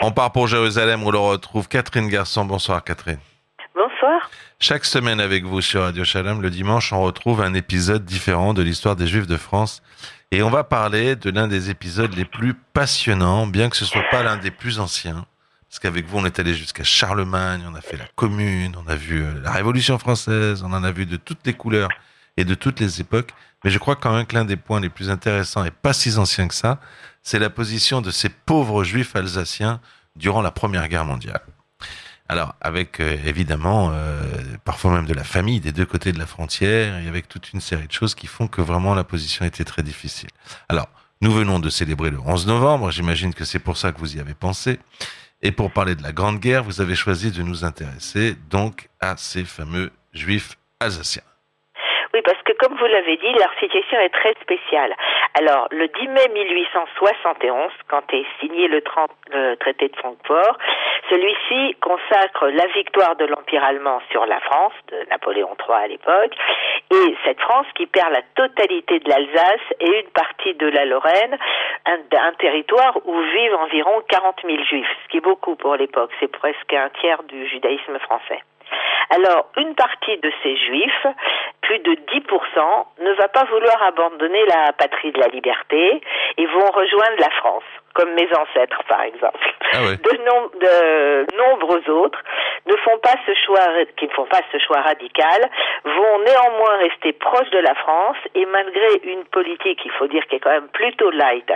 On part pour Jérusalem où l'on retrouve Catherine Garçon. Bonsoir Catherine. Bonsoir. Chaque semaine avec vous sur Radio Shalom, le dimanche, on retrouve un épisode différent de l'histoire des Juifs de France. Et on va parler de l'un des épisodes les plus passionnants, bien que ce soit pas l'un des plus anciens. Parce qu'avec vous, on est allé jusqu'à Charlemagne, on a fait la Commune, on a vu euh, la Révolution française, on en a vu de toutes les couleurs et de toutes les époques. Mais je crois quand même que l'un des points les plus intéressants, et pas si ancien que ça, c'est la position de ces pauvres juifs alsaciens durant la Première Guerre mondiale. Alors, avec euh, évidemment, euh, parfois même de la famille des deux côtés de la frontière, et avec toute une série de choses qui font que vraiment la position était très difficile. Alors, nous venons de célébrer le 11 novembre, j'imagine que c'est pour ça que vous y avez pensé. Et pour parler de la Grande Guerre, vous avez choisi de nous intéresser donc à ces fameux juifs alsaciens. Oui, parce que comme vous l'avez dit, leur situation est très spéciale. Alors, le 10 mai 1871, quand est signé le, traité de Francfort, celui-ci consacre la victoire de l'Empire allemand sur la France, de Napoléon III à l'époque, et cette France qui perd la totalité de l'Alsace et une partie de la Lorraine, un territoire où vivent environ 40 000 juifs, ce qui est beaucoup pour l'époque, c'est presque un tiers du judaïsme français. Alors, une partie de ces juifs, plus de 10%, ne va pas vouloir abandonner la patrie de la liberté et vont rejoindre la France comme mes ancêtres par exemple. Ah de, de, nombreux autres ne font pas ce choix, qui ne font pas ce choix radical, vont néanmoins rester proches de la France et malgré une politique, il faut dire, qui est quand même plutôt light,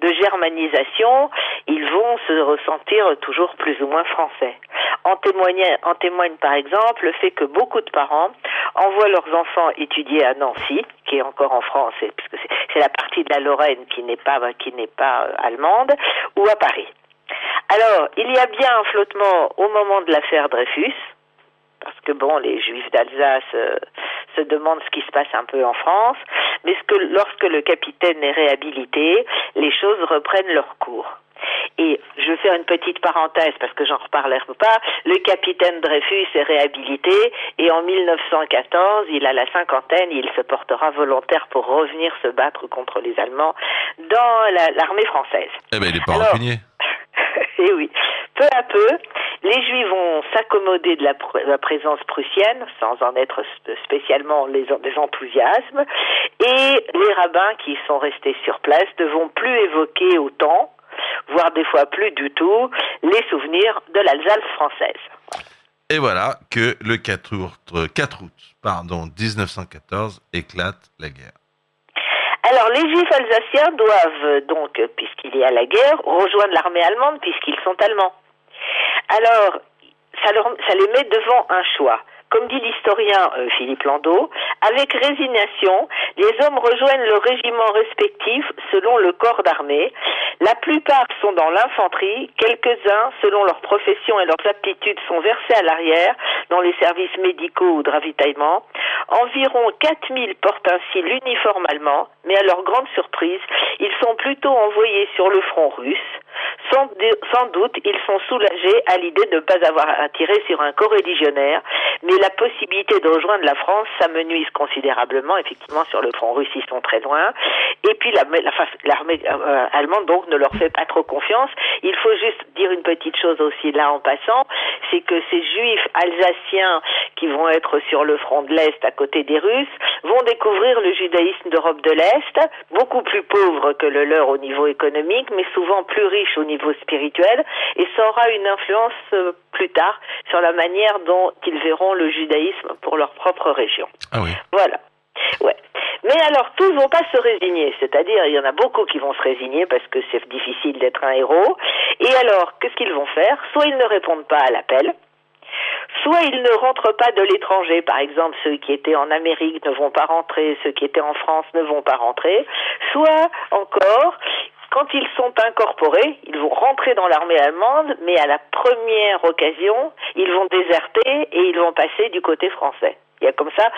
de germanisation, ils vont se ressentir toujours plus ou moins français. En témoigne, en témoigne par exemple le fait que beaucoup de parents envoient leurs enfants étudier à Nancy, qui est encore en France, puisque c'est la partie de la Lorraine qui n'est pas qui n'est pas euh, allemande, ou à Paris. Alors, il y a bien un flottement au moment de l'affaire Dreyfus, parce que bon, les Juifs d'Alsace euh, se demandent ce qui se passe un peu en France, mais que, lorsque le capitaine est réhabilité, les choses reprennent leur cours. Et je vais faire une petite parenthèse parce que j'en reparlerai pas. Le capitaine Dreyfus est réhabilité et en 1914, il a la cinquantaine, il se portera volontaire pour revenir se battre contre les Allemands dans l'armée française. Eh ben, il est pas rancunier. eh oui. Peu à peu, les Juifs vont s'accommoder de la, présence prussienne, sans en être spécialement les, des enthousiasmes, et les rabbins qui sont restés sur place ne vont plus évoquer autant voire des fois plus du tout, les souvenirs de l'Alsace française. Et voilà que le 4 août, 4 août pardon, 1914 éclate la guerre. Alors les juifs alsaciens doivent donc, puisqu'il y a la guerre, rejoindre l'armée allemande puisqu'ils sont allemands. Alors ça, ça les met devant un choix. Comme dit l'historien euh, Philippe Landau, avec résignation, les hommes rejoignent le régiment respectif selon le corps d'armée. La plupart sont dans l'infanterie, quelques-uns, selon leur profession et leurs aptitudes, sont versés à l'arrière, dans les services médicaux ou de ravitaillement. Environ 4000 portent ainsi l'uniforme allemand, mais à leur grande surprise, ils sont plutôt envoyés sur le front russe. Sans, doute, ils sont soulagés à l'idée de ne pas avoir à tirer sur un corps religionnaire, mais la possibilité de rejoindre la France s'amenuise considérablement. Effectivement, sur le front russe, ils sont très loin. Et puis l'armée euh, allemande donc ne leur fait pas trop confiance. Il faut juste dire une petite chose aussi là en passant, c'est que ces juifs alsaciens qui vont être sur le front de l'Est à côté des Russes vont découvrir le judaïsme d'Europe de l'Est, beaucoup plus pauvre que le leur au niveau économique, mais souvent plus riche au niveau spirituel, et ça aura une influence euh, plus tard sur la manière dont ils verront le judaïsme pour leur propre région. Ah oui. Voilà. Ouais. Mais alors, tous vont pas se résigner. C'est-à-dire, il y en a beaucoup qui vont se résigner parce que c'est difficile d'être un héros. Et alors, qu'est-ce qu'ils vont faire? Soit ils ne répondent pas à l'appel, soit ils ne rentrent pas de l'étranger. Par exemple, ceux qui étaient en Amérique ne vont pas rentrer, ceux qui étaient en France ne vont pas rentrer. Soit encore, quand ils sont incorporés, ils vont rentrer dans l'armée allemande, mais à la première occasion, ils vont déserter et ils vont passer du côté français. Il y a comme ça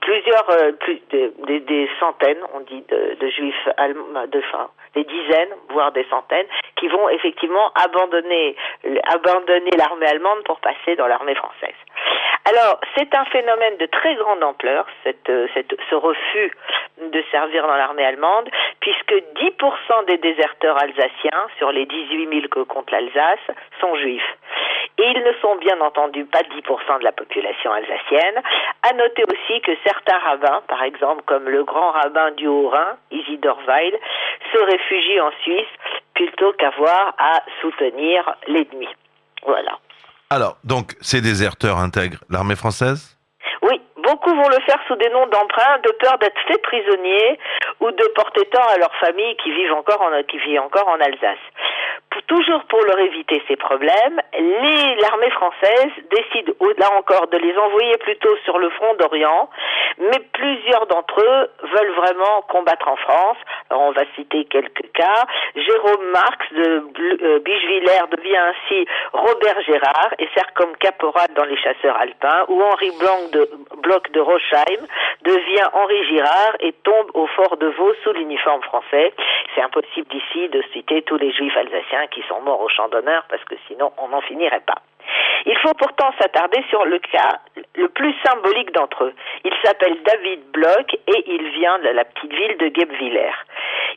plusieurs, euh, des, centaines, on dit, de, juifs allemands, de, enfin, des dizaines, voire des centaines, qui vont effectivement abandonner, abandonner l'armée allemande pour passer dans l'armée française. Alors, c'est un phénomène de très grande ampleur, cette, euh, ce refus de servir dans l'armée allemande, puisque 10% des déserteurs alsaciens, sur les 18 000 que compte l'Alsace, sont juifs. Et ils ne sont bien entendu pas 10% de la population alsacienne. À noter aussi que certains rabbins, par exemple comme le grand rabbin du Haut-Rhin, Isidore Weil, se réfugient en Suisse plutôt qu'avoir à soutenir l'ennemi. Voilà. Alors, donc, ces déserteurs intègrent l'armée française? Oui, beaucoup vont le faire sous des noms d'emprunt, de peur d'être faits prisonniers ou de porter tort à leur famille qui vivent vit encore en Alsace. Toujours pour leur éviter ces problèmes, l'armée française décide là encore de les envoyer plutôt sur le front d'Orient, mais plusieurs d'entre eux veulent vraiment combattre en France. Alors on va citer quelques cas. Jérôme Marx de euh, Bichevillers devient ainsi Robert Gérard et sert comme caporal dans les chasseurs alpins, ou Henri Blanc de, Bloch de Rochheim devient Henri Girard et tombe au fort de Vaux sous l'uniforme français. C'est impossible d'ici de citer tous les juifs alsaciens qui sont morts au champ d'honneur parce que sinon on n'en finirait pas. Il faut pourtant s'attarder sur le cas le plus symbolique d'entre eux. Il s'appelle David Bloch et il vient de la petite ville de Guebwiller.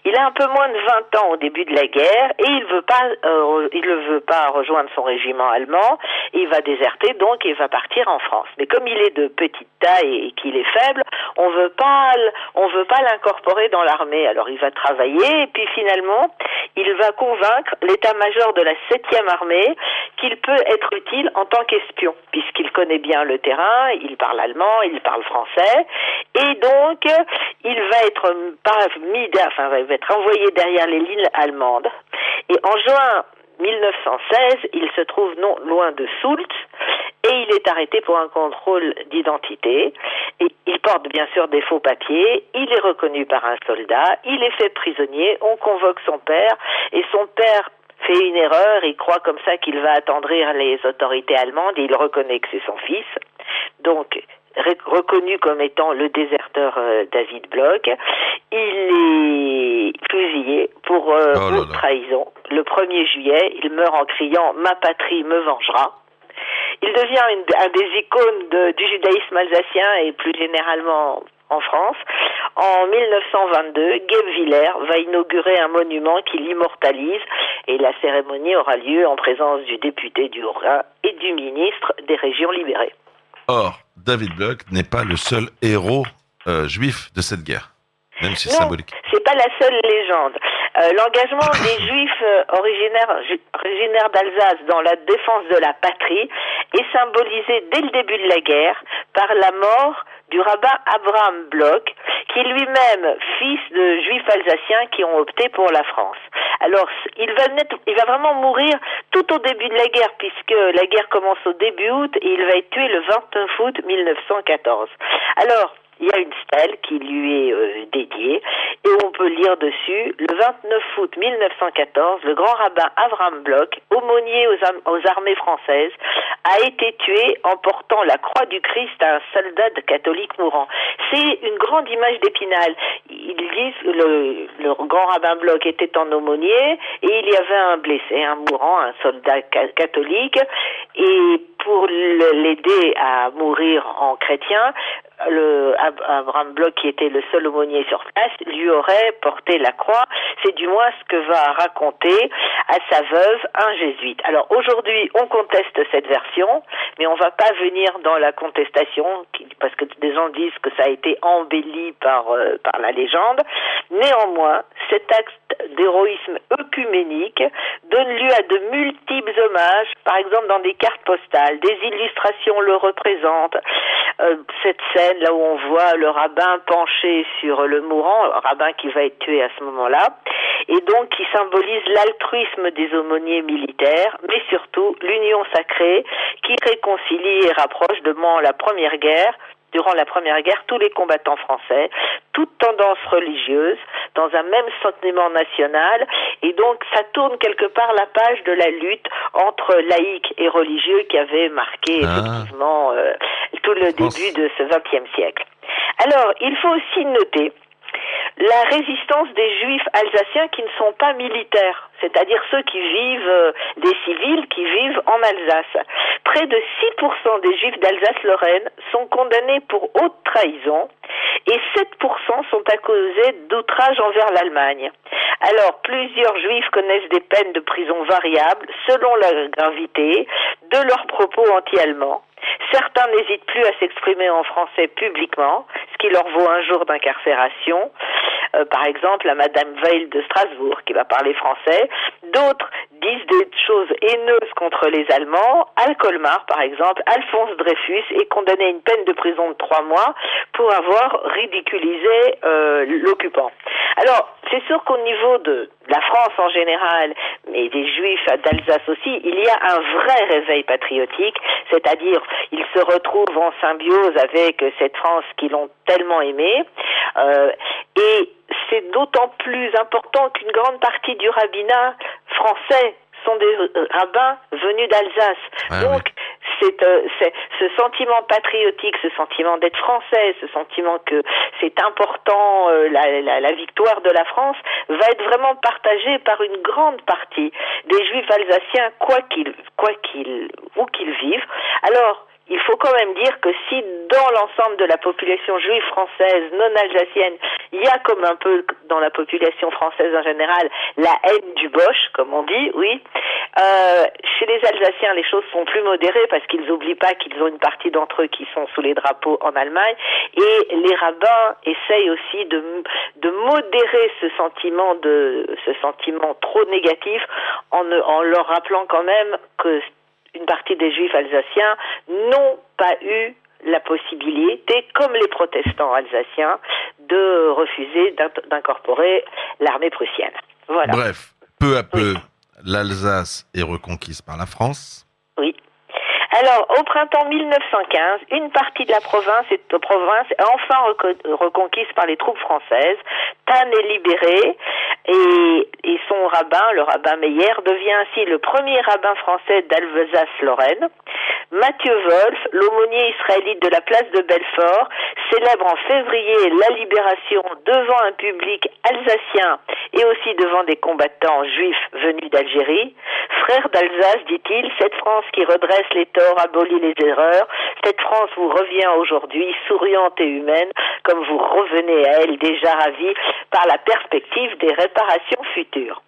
Il a un peu moins de 20 ans au début de la guerre et euh, il ne veut pas rejoindre son régiment allemand. Il va déserter donc il va partir en France. Mais comme il est de petite taille et qu'il est faible, on on veut pas l'incorporer dans l'armée. Alors il va travailler et puis finalement il va convaincre l'état-major de la 7e armée qu'il peut être utile en tant qu'espion puisqu'il connaît bien le terrain, il parle allemand, il parle français et donc il va être enfin va être envoyé derrière les lignes allemandes. Et en juin 1916, il se trouve non loin de Soult et il est arrêté pour un contrôle d'identité. Il porte bien sûr des faux papiers, il est reconnu par un soldat, il est fait prisonnier, on convoque son père et son père fait une erreur, il croit comme ça qu'il va attendrir les autorités allemandes et il reconnaît que c'est son fils. Donc, reconnu comme étant le déserteur euh, David Bloch. Il est fusillé pour euh, oh trahison le 1er juillet. Il meurt en criant Ma patrie me vengera. Il devient une, un des icônes du judaïsme alsacien et plus généralement en France. En 1922, Guebwiller va inaugurer un monument qui l'immortalise et la cérémonie aura lieu en présence du député du Haut-Rhin et du ministre des régions libérées. Or, David Bloch n'est pas le seul héros euh, juif de cette guerre, même si c'est symbolique. C'est pas la seule légende. Euh, l'engagement des juifs euh, originaires, originaires d'Alsace dans la défense de la patrie est symbolisé dès le début de la guerre par la mort du rabbin Abraham Bloch, qui est lui-même fils de juifs alsaciens qui ont opté pour la France. Alors, il va, vraiment mourir tout au début de la guerre, puisque la guerre commence au début août et il va être tué le 29 août 1914. Alors, il y a une stèle qui lui est euh, dédiée et on peut lire dessus le 29 août 1914, le grand rabbin Avram Bloch, aumônier aux, armées françaises, a été tué en portant la croix du Christ à un soldat catholique mourant. C'est une grande image d'Épinal. Ils disent le, le grand rabbin Bloch était en aumônier et il y avait un blessé, un mourant, un soldat catholique et pour l'aider à mourir en chrétien, le Abraham Bloch, qui était le seul aumônier sur place, lui aurait porté la croix. C'est du moins ce que va raconter à sa veuve un jésuite. Alors aujourd'hui, on conteste cette version, mais on va pas venir dans la contestation parce que des gens disent que ça a été embelli par euh, par la légende. Néanmoins, cet acte d'héroïsme œcuménique donne lieu à de multiples hommages, par exemple dans des cartes postales, des illustrations le représentent. Euh, cette scène là où on voit le rabbin penché sur le mourant, rabbin qui va être tué à ce moment-là, et donc qui symbolise l'altruisme des aumôniers militaires, mais surtout l'union sacrée qui réconcilie et rapproche devant la Première Guerre durant la Première Guerre tous les combattants français, toutes tendances religieuses, dans un même sentiment national, et donc ça tourne quelque part la page de la lutte entre laïcs et religieux qui avait marqué ah. effectivement euh, tout le début de ce XXe siècle. Alors, il faut aussi noter la résistance des juifs alsaciens qui ne sont pas militaires, c'est-à-dire ceux qui vivent, euh, des civils qui vivent en Alsace. Près de 6% des juifs d'Alsace-Lorraine sont condamnés pour haute trahison et 7% sont accusés d'outrage envers l'Allemagne. Alors, plusieurs juifs connaissent des peines de prison variables selon la gravité de leurs propos anti-allemands. Certains n'hésitent plus à s'exprimer en français publiquement, ce qui leur vaut un jour d'incarcération. Euh, par exemple, à Madame Veil de Strasbourg, qui va parler français. D'autres disent des choses haineuses contre les Allemands. Al Colmar, par exemple, Alphonse Dreyfus est condamné à une peine de prison de trois mois pour avoir ridiculisé euh, l'occupant. Alors, c'est sûr qu'au niveau de la France en général, mais des Juifs d'Alsace aussi, il y a un vrai réveil patriotique, c'est-à-dire ils se retrouvent en symbiose avec cette France qu'ils ont tellement aimée, euh, et c'est d'autant plus important qu'une grande partie du rabbinat français sont des euh, rabbins venus d'Alsace. Ah Donc, c'est euh, c'est- ce sentiment patriotique, ce sentiment d'être français, ce sentiment que c'est important, euh, la, la- la victoire de la France, va être vraiment partagé par une grande partie des juifs alsaciens, quoi qu'ils, quoi qu'ils, où qu'ils vivent. Alors, il faut quand même dire que si dans l'ensemble de la population juive française non alsacienne, il y a comme un peu dans la population française en général la haine du Bosch, comme on dit, oui. Euh, chez les Alsaciens, les choses sont plus modérées parce qu'ils n'oublient pas qu'ils ont une partie d'entre eux qui sont sous les drapeaux en Allemagne et les rabbins essayent aussi de, de modérer ce sentiment de ce sentiment trop négatif en, en leur rappelant quand même que une partie des juifs alsaciens n'ont pas eu la possibilité, comme les protestants alsaciens, de refuser d'incorporer l'armée prussienne. Voilà. Bref, peu à peu, Oui. l'Alsace est reconquise par la France. Alors, au printemps 1915, une partie de la province est, province est enfin reco- reconquise par les troupes françaises. Tannes est libéré et, et son rabbin, le rabbin Meyer, devient ainsi le premier rabbin français d'Alsace-Lorraine. Mathieu Wolf, l'aumônier israélite de la place de Belfort, célèbre en février la libération devant un public alsacien et aussi devant des combattants juifs venus d'Algérie. Frère d'Alsace, dit-il, cette France qui redresse les torts, abolit les erreurs, cette France vous revient aujourd'hui, souriante et humaine, comme vous revenez à elle déjà ravie par la perspective des réparations futures.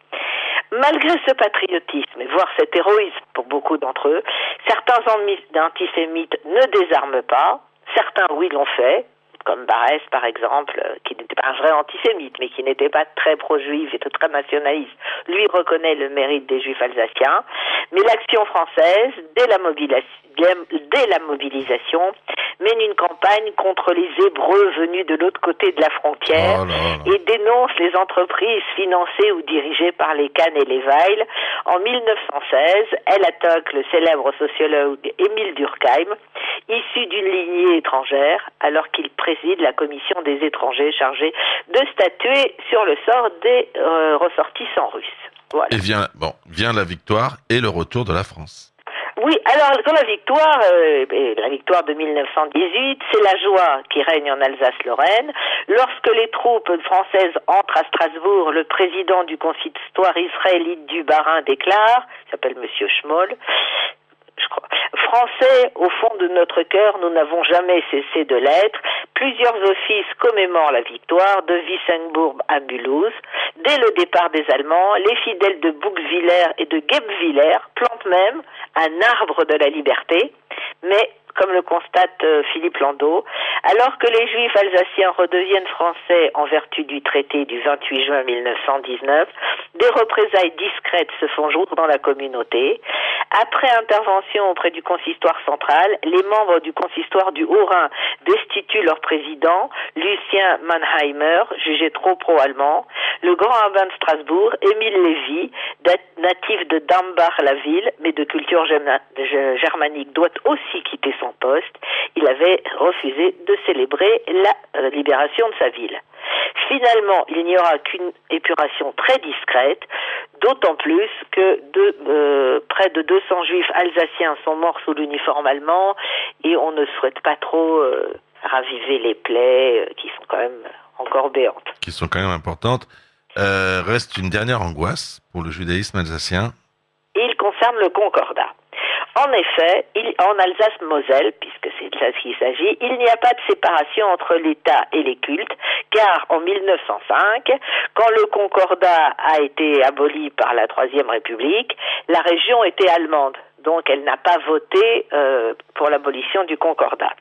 Malgré ce patriotisme, voire cet héroïsme pour beaucoup d'entre eux, certains antisémites ne désarment pas, certains oui l'ont fait, comme Barès par exemple, euh, qui n'était pas un vrai antisémite, mais qui n'était pas très pro-juif et très nationaliste, lui reconnaît le mérite des juifs alsaciens. Mais l'action française, dès la, mobila- dès la mobilisation, mène une campagne contre les Hébreux venus de l'autre côté de la frontière Oh là là. et dénonce les entreprises financées ou dirigées par les Cannes et les Weil. En 1916, elle attaque le célèbre sociologue Émile Durkheim, issu d'une lignée étrangère, alors qu'il préside la commission des étrangers chargée de statuer sur le sort des euh, ressortissants russes. Voilà. Et vient, bon, vient la victoire et le retour de la France. Oui, alors quand la victoire, euh, la victoire de 1918, c'est la joie qui règne en Alsace-Lorraine. Lorsque les troupes françaises entrent à Strasbourg, le président du consistoire israélite du Barin déclare, il s'appelle Monsieur Schmoll, Français, au fond de notre cœur, nous n'avons jamais cessé de l'être. Plusieurs offices commémorent la victoire de Wissembourg à Mulhouse. Dès le départ des Allemands, les fidèles de Bouxwiller et de Guebwiller plantent même un arbre de la liberté. Mais, comme le constate euh, Philippe Landau, alors que les Juifs alsaciens redeviennent français en vertu du traité du 28 juin 1919, des représailles discrètes se font jour dans la communauté. Après intervention auprès du consistoire central, les membres du consistoire du Haut-Rhin destituent leur président, Lucien Mannheimer, jugé trop pro-allemand, le grand rabbin de Strasbourg, Émile Lévy, natif de Dambach-la-Ville, mais de culture germa- ge- germanique, doit aussi quitter son poste. Il avait refusé de célébrer la euh, libération de sa ville. Finalement, il n'y aura qu'une épuration très discrète, d'autant plus que de, euh, près de 200 juifs alsaciens sont morts sous l'uniforme allemand et on ne souhaite pas trop euh, raviver les plaies qui sont quand même encore béantes. Qui sont quand même importantes. Euh, reste une dernière angoisse pour le judaïsme alsacien. Il concerne le concordat. En effet, en Alsace-Moselle, puisque c'est de ça qu'il s'agit, il n'y a pas de séparation entre l'État et les cultes, car en 1905, quand le concordat a été aboli par la Troisième République, la région était allemande donc elle n'a pas voté euh, pour l'abolition du concordat.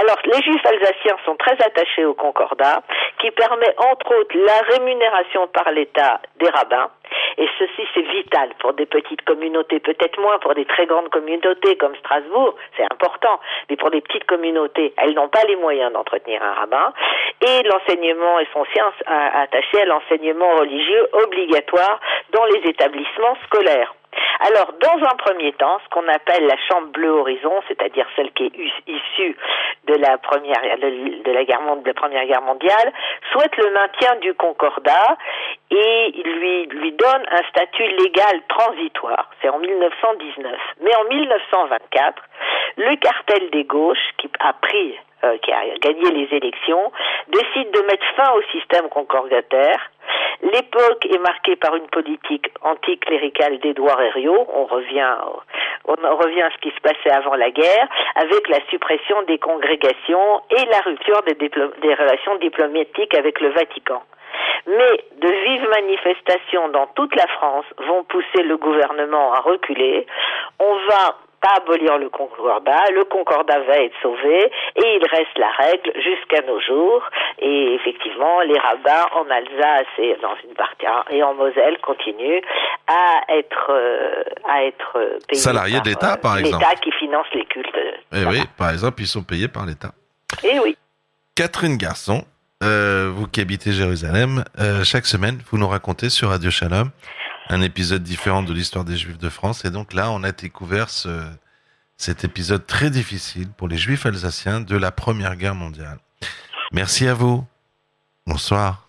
Alors les juifs alsaciens sont très attachés au concordat, qui permet entre autres la rémunération par l'État des rabbins, et ceci c'est vital pour des petites communautés, peut-être moins pour des très grandes communautés comme Strasbourg, c'est important, mais pour des petites communautés, elles n'ont pas les moyens d'entretenir un rabbin, et l'enseignement et son science attaché à l'enseignement religieux obligatoire dans les établissements scolaires. Alors, dans un premier temps, ce qu'on appelle la chambre bleue horizon, c'est-à-dire celle qui est issue de la première de la, guerre, mondiale, souhaite le maintien du concordat et lui lui donne un statut légal transitoire. C'est en 1919. Mais en 1924, le cartel des gauches qui a pris euh, qui a gagné les élections, décide de mettre fin au système concordataire. L'époque est marquée par une politique anticléricale d'Édouard Herriot. On revient, on revient à ce qui se passait avant la guerre, avec la suppression des congrégations et la rupture des, des relations diplomatiques avec le Vatican. Mais de vives manifestations dans toute la France vont pousser le gouvernement à reculer. On va abolir le concordat, le concordat va être sauvé et il reste la règle jusqu'à nos jours. Et effectivement, les rabbins en Alsace et dans une partie et en Moselle continuent à être euh, à être payés salariés de l'État, par exemple. L'État qui finance les cultes. Eh oui, par exemple, ils sont payés par l'État. Eh oui. Catherine Garçon, euh, vous qui habitez Jérusalem, euh, chaque semaine, vous nous racontez sur Radio Shalom un épisode différent de l'histoire des Juifs de France. Et donc là, on a découvert ce, cet épisode très difficile pour les Juifs alsaciens de la Première Guerre mondiale. Merci à vous. Bonsoir.